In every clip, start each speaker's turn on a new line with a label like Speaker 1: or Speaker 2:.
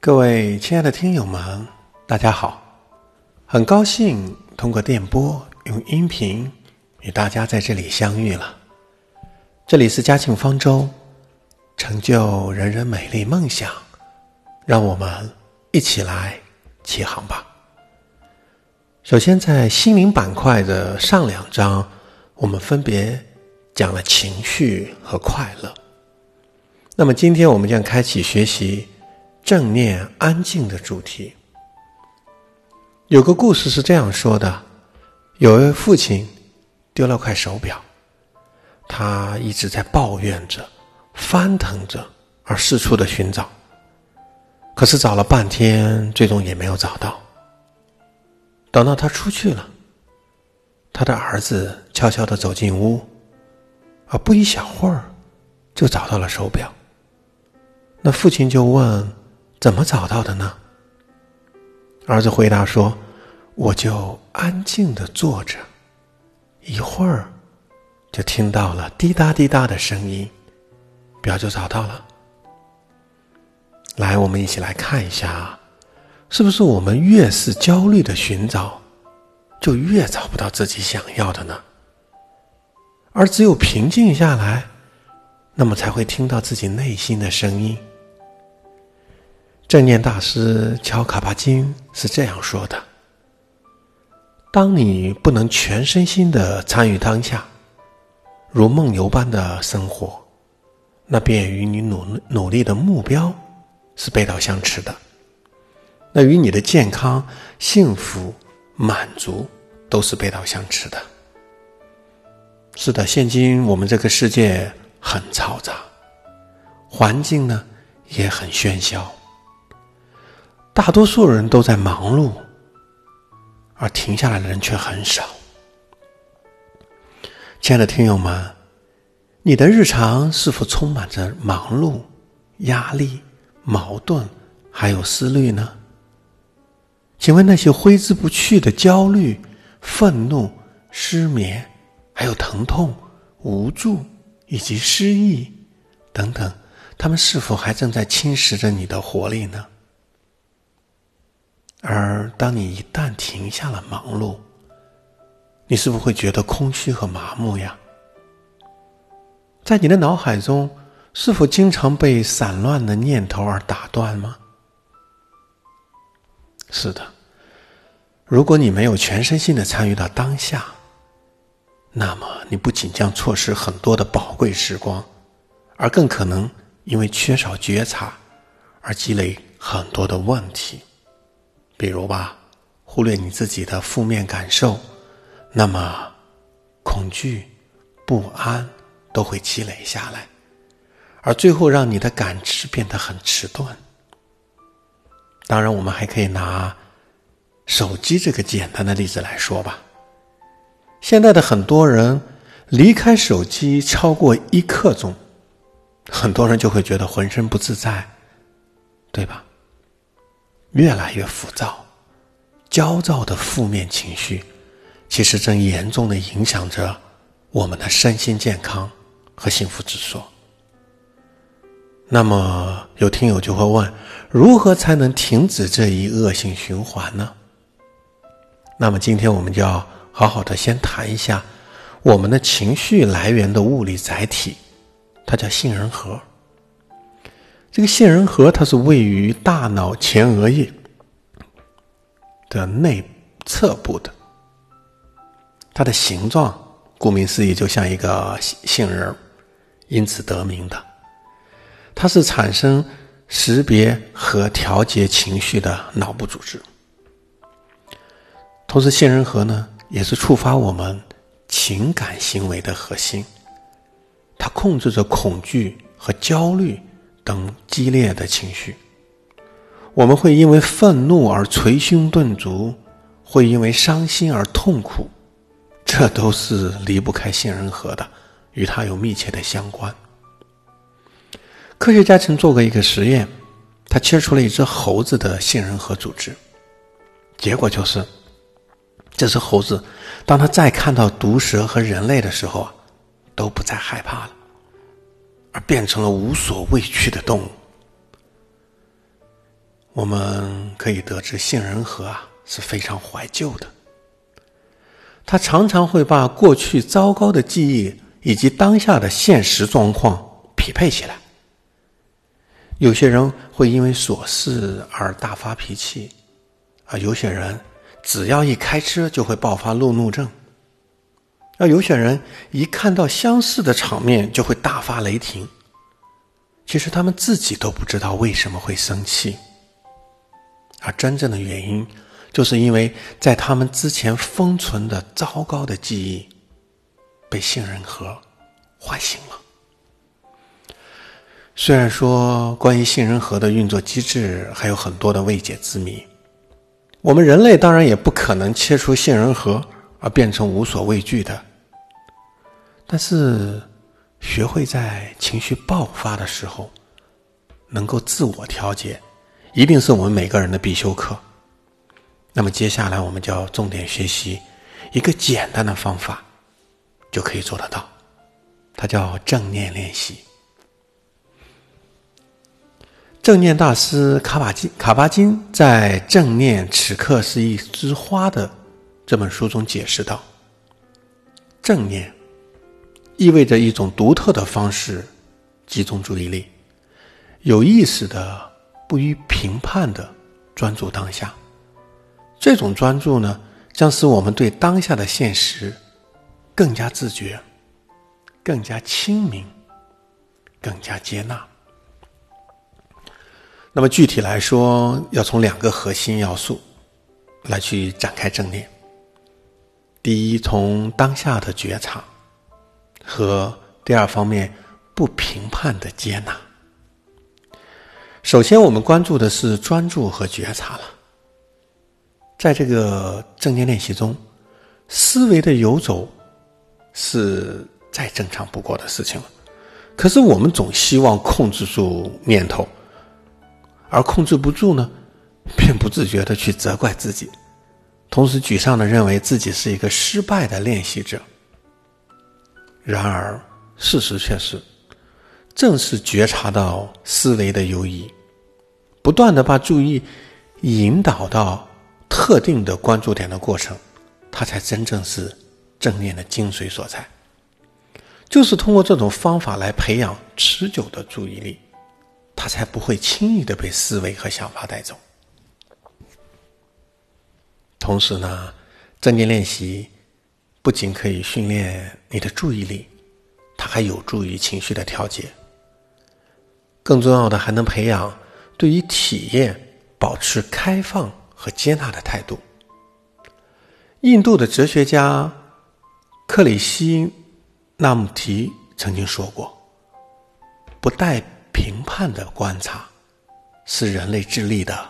Speaker 1: 各位亲爱的听友们，大家好！很高兴通过电波用音频与大家在这里相遇了。这里是嘉庆方舟，成就人人美丽梦想，让我们一起来起航吧。首先，在心灵板块的上两章，我们分别讲了情绪和快乐。那么，今天我们将开启学习。正念安静的主题，有个故事是这样说的：有一位父亲丢了块手表，他一直在抱怨着、翻腾着，而四处的寻找。可是找了半天，最终也没有找到。等到他出去了，他的儿子悄悄的走进屋，而不一小会儿，就找到了手表。那父亲就问。怎么找到的呢？儿子回答说：“我就安静的坐着，一会儿就听到了滴答滴答的声音，表就找到了。”来，我们一起来看一下，是不是我们越是焦虑的寻找，就越找不到自己想要的呢？而只有平静下来，那么才会听到自己内心的声音。正念大师乔卡巴金是这样说的：“当你不能全身心的参与当下，如梦游般的生活，那便与你努努力的目标是背道相驰的。那与你的健康、幸福、满足都是背道相驰的。是的，现今我们这个世界很嘈杂，环境呢也很喧嚣。”大多数人都在忙碌，而停下来的人却很少。亲爱的听友们，你的日常是否充满着忙碌、压力、矛盾，还有思虑呢？请问那些挥之不去的焦虑、愤怒、失眠，还有疼痛、无助以及失意等等，他们是否还正在侵蚀着你的活力呢？而当你一旦停下了忙碌，你是否会觉得空虚和麻木呀？在你的脑海中，是否经常被散乱的念头而打断吗？是的，如果你没有全身心的参与到当下，那么你不仅将错失很多的宝贵时光，而更可能因为缺少觉察而积累很多的问题。比如吧，忽略你自己的负面感受，那么恐惧、不安都会积累下来，而最后让你的感知变得很迟钝。当然，我们还可以拿手机这个简单的例子来说吧。现在的很多人离开手机超过一刻钟，很多人就会觉得浑身不自在，对吧？越来越浮躁、焦躁的负面情绪，其实正严重的影响着我们的身心健康和幸福指数。那么，有听友就会问：如何才能停止这一恶性循环呢？那么，今天我们就要好好的先谈一下我们的情绪来源的物理载体，它叫杏仁核。这个杏仁核它是位于大脑前额叶的内侧部的，它的形状顾名思义就像一个杏仁因此得名的。它是产生、识别和调节情绪的脑部组织。同时，杏仁核呢也是触发我们情感行为的核心，它控制着恐惧和焦虑。等激烈的情绪，我们会因为愤怒而捶胸顿足，会因为伤心而痛苦，这都是离不开杏仁核的，与它有密切的相关。科学家曾做过一个实验，他切除了一只猴子的杏仁核组织，结果就是，这只猴子当他再看到毒蛇和人类的时候啊，都不再害怕了。变成了无所畏惧的动物。我们可以得知杏仁核啊是非常怀旧的，他常常会把过去糟糕的记忆以及当下的现实状况匹配起来。有些人会因为琐事而大发脾气，而有些人只要一开车就会爆发路怒症，而有些人一看到相似的场面就会大发雷霆。其实他们自己都不知道为什么会生气，而真正的原因，就是因为在他们之前封存的糟糕的记忆，被杏仁核唤醒了。虽然说关于杏仁核的运作机制还有很多的未解之谜，我们人类当然也不可能切除杏仁核而变成无所畏惧的，但是。学会在情绪爆发的时候，能够自我调节，一定是我们每个人的必修课。那么接下来我们就要重点学习一个简单的方法，就可以做得到。它叫正念练习。正念大师卡巴金卡巴金在《正念此刻是一枝花》的这本书中解释道：正念。意味着一种独特的方式集中注意力，有意识的、不予评判的专注当下。这种专注呢，将使我们对当下的现实更加自觉、更加清明、更加接纳。那么具体来说，要从两个核心要素来去展开正念。第一，从当下的觉察。和第二方面，不评判的接纳。首先，我们关注的是专注和觉察了。在这个正念练习中，思维的游走是再正常不过的事情了。可是，我们总希望控制住念头，而控制不住呢，便不自觉的去责怪自己，同时沮丧的认为自己是一个失败的练习者。然而，事实却是，正是觉察到思维的游移，不断的把注意引导到特定的关注点的过程，它才真正是正念的精髓所在。就是通过这种方法来培养持久的注意力，它才不会轻易的被思维和想法带走。同时呢，正念练习。不仅可以训练你的注意力，它还有助于情绪的调节。更重要的，还能培养对于体验保持开放和接纳的态度。印度的哲学家克里希纳穆提曾经说过：“不带评判的观察，是人类智力的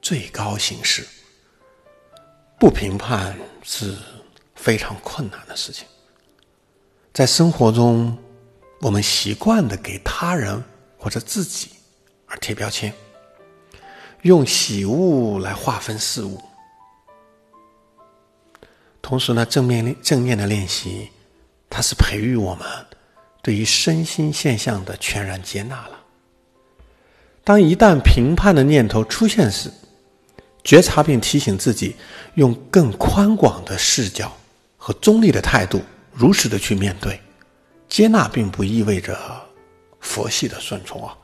Speaker 1: 最高形式。不评判是。”非常困难的事情，在生活中，我们习惯的给他人或者自己而贴标签，用喜恶来划分事物。同时呢，正面正面的练习，它是培育我们对于身心现象的全然接纳了。当一旦评判的念头出现时，觉察并提醒自己，用更宽广的视角。和中立的态度，如实的去面对，接纳并不意味着佛系的顺从啊，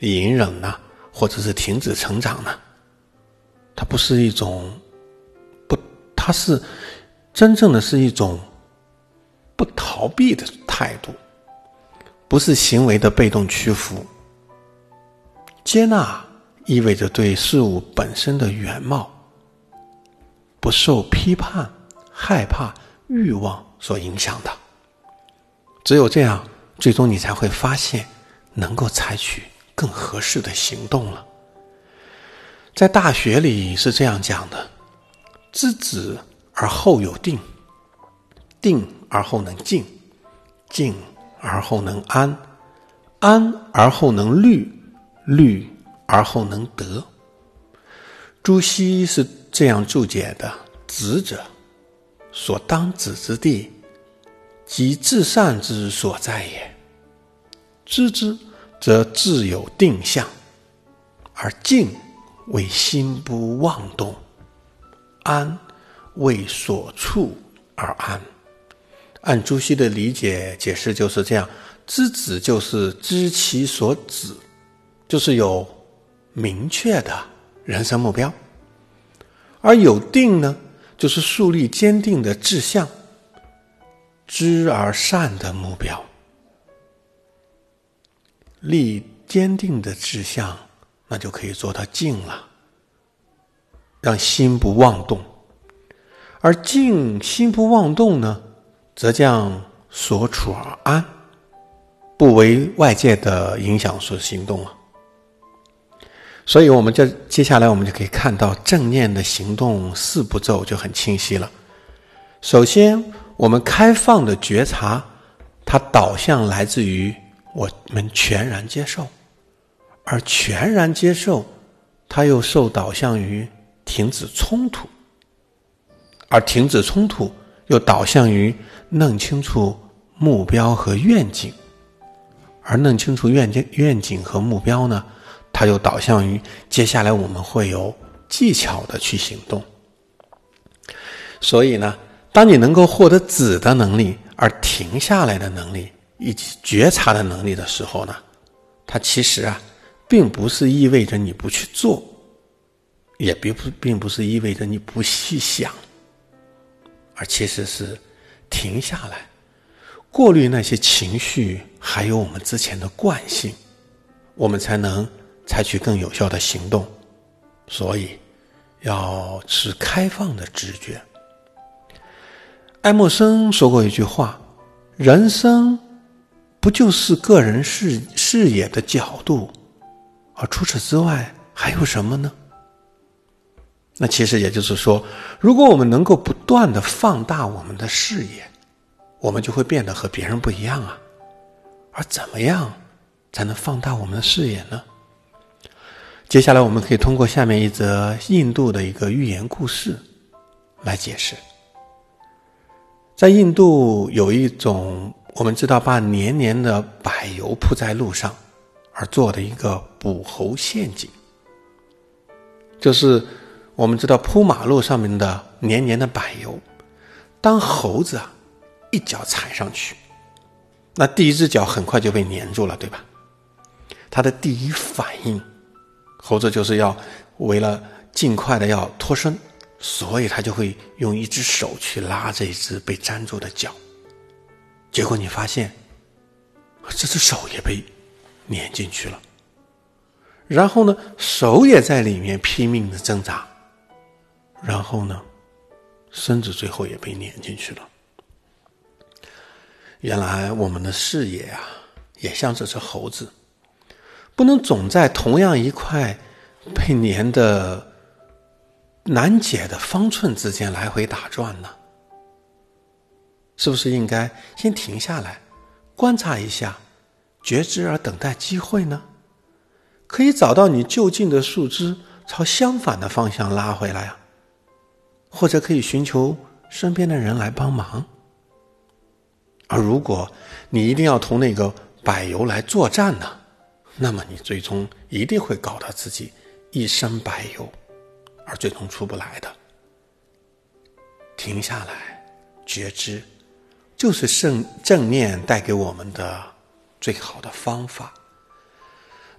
Speaker 1: 隐忍呢，或者是停止成长呢，它不是一种不，它是真正的是一种不逃避的态度，不是行为的被动屈服。接纳意味着对事物本身的原貌不受批判。害怕欲望所影响的，只有这样，最终你才会发现能够采取更合适的行动了。在大学里是这样讲的：知止而后有定，定而后能静，静而后能安，安而后能虑，虑而后能得。朱熹是这样注解的：止者。所当止之地，即至善之所在也。知之，则自有定向；而静，为心不妄动，安为所处而安。按朱熹的理解解释就是这样：知止就是知其所止，就是有明确的人生目标；而有定呢，就是树立坚定的志向，知而善的目标。立坚定的志向，那就可以做到静了，让心不妄动。而静心不妄动呢，则将所处而安，不为外界的影响所行动啊。所以，我们就接下来我们就可以看到正念的行动四步骤就很清晰了。首先，我们开放的觉察，它导向来自于。我们全然接受，而全然接受，它又受导向于停止冲突，而停止冲突又导向于弄清楚目标和愿景，而弄清楚愿景、愿景和目标呢，它又导向于接下来我们会有技巧的去行动。所以呢，当你能够获得止的能力，而停下来的能力。以及觉察的能力的时候呢，它其实啊，并不是意味着你不去做，也并不并不是意味着你不细想，而其实是停下来，过滤那些情绪，还有我们之前的惯性，我们才能采取更有效的行动。所以，要持开放的直觉。爱默生说过一句话：“人生。”不就是个人视视野的角度，而除此之外还有什么呢？那其实也就是说，如果我们能够不断的放大我们的视野，我们就会变得和别人不一样啊。而怎么样才能放大我们的视野呢？接下来我们可以通过下面一则印度的一个寓言故事来解释。在印度有一种。我们知道，把黏黏的柏油铺在路上，而做的一个捕猴陷阱，就是我们知道铺马路上面的黏黏的柏油，当猴子啊一脚踩上去，那第一只脚很快就被粘住了，对吧？它的第一反应，猴子就是要为了尽快的要脱身，所以他就会用一只手去拉这一只被粘住的脚。结果你发现，这只手也被粘进去了。然后呢，手也在里面拼命的挣扎。然后呢，身子最后也被粘进去了。原来我们的视野啊，也像这只猴子，不能总在同样一块被粘的难解的方寸之间来回打转呢。是不是应该先停下来，观察一下，觉知而等待机会呢？可以找到你就近的树枝，朝相反的方向拉回来啊，或者可以寻求身边的人来帮忙。而如果你一定要同那个柏油来作战呢，那么你最终一定会搞得自己一身白油，而最终出不来的。停下来，觉知。就是正正念带给我们的最好的方法。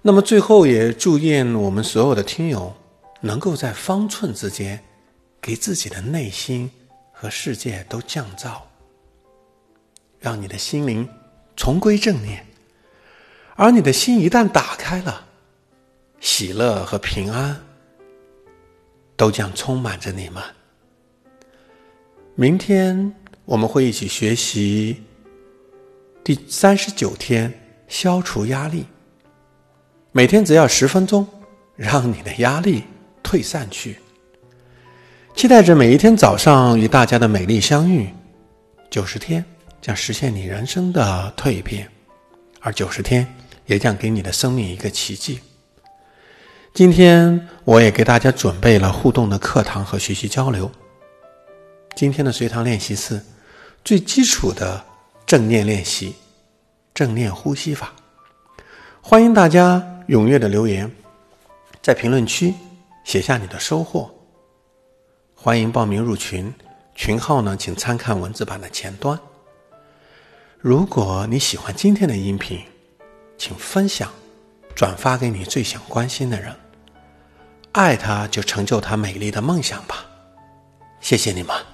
Speaker 1: 那么最后也祝愿我们所有的听友能够在方寸之间，给自己的内心和世界都降噪，让你的心灵重归正念。而你的心一旦打开了，喜乐和平安都将充满着你们。明天。我们会一起学习第三十九天消除压力。每天只要十分钟，让你的压力退散去。期待着每一天早上与大家的美丽相遇。九十天将实现你人生的蜕变，而九十天也将给你的生命一个奇迹。今天我也给大家准备了互动的课堂和学习交流。今天的随堂练习是。最基础的正念练习，正念呼吸法，欢迎大家踊跃的留言，在评论区写下你的收获。欢迎报名入群，群号呢，请参看文字版的前端。如果你喜欢今天的音频，请分享、转发给你最想关心的人。爱他，就成就他美丽的梦想吧。谢谢你们。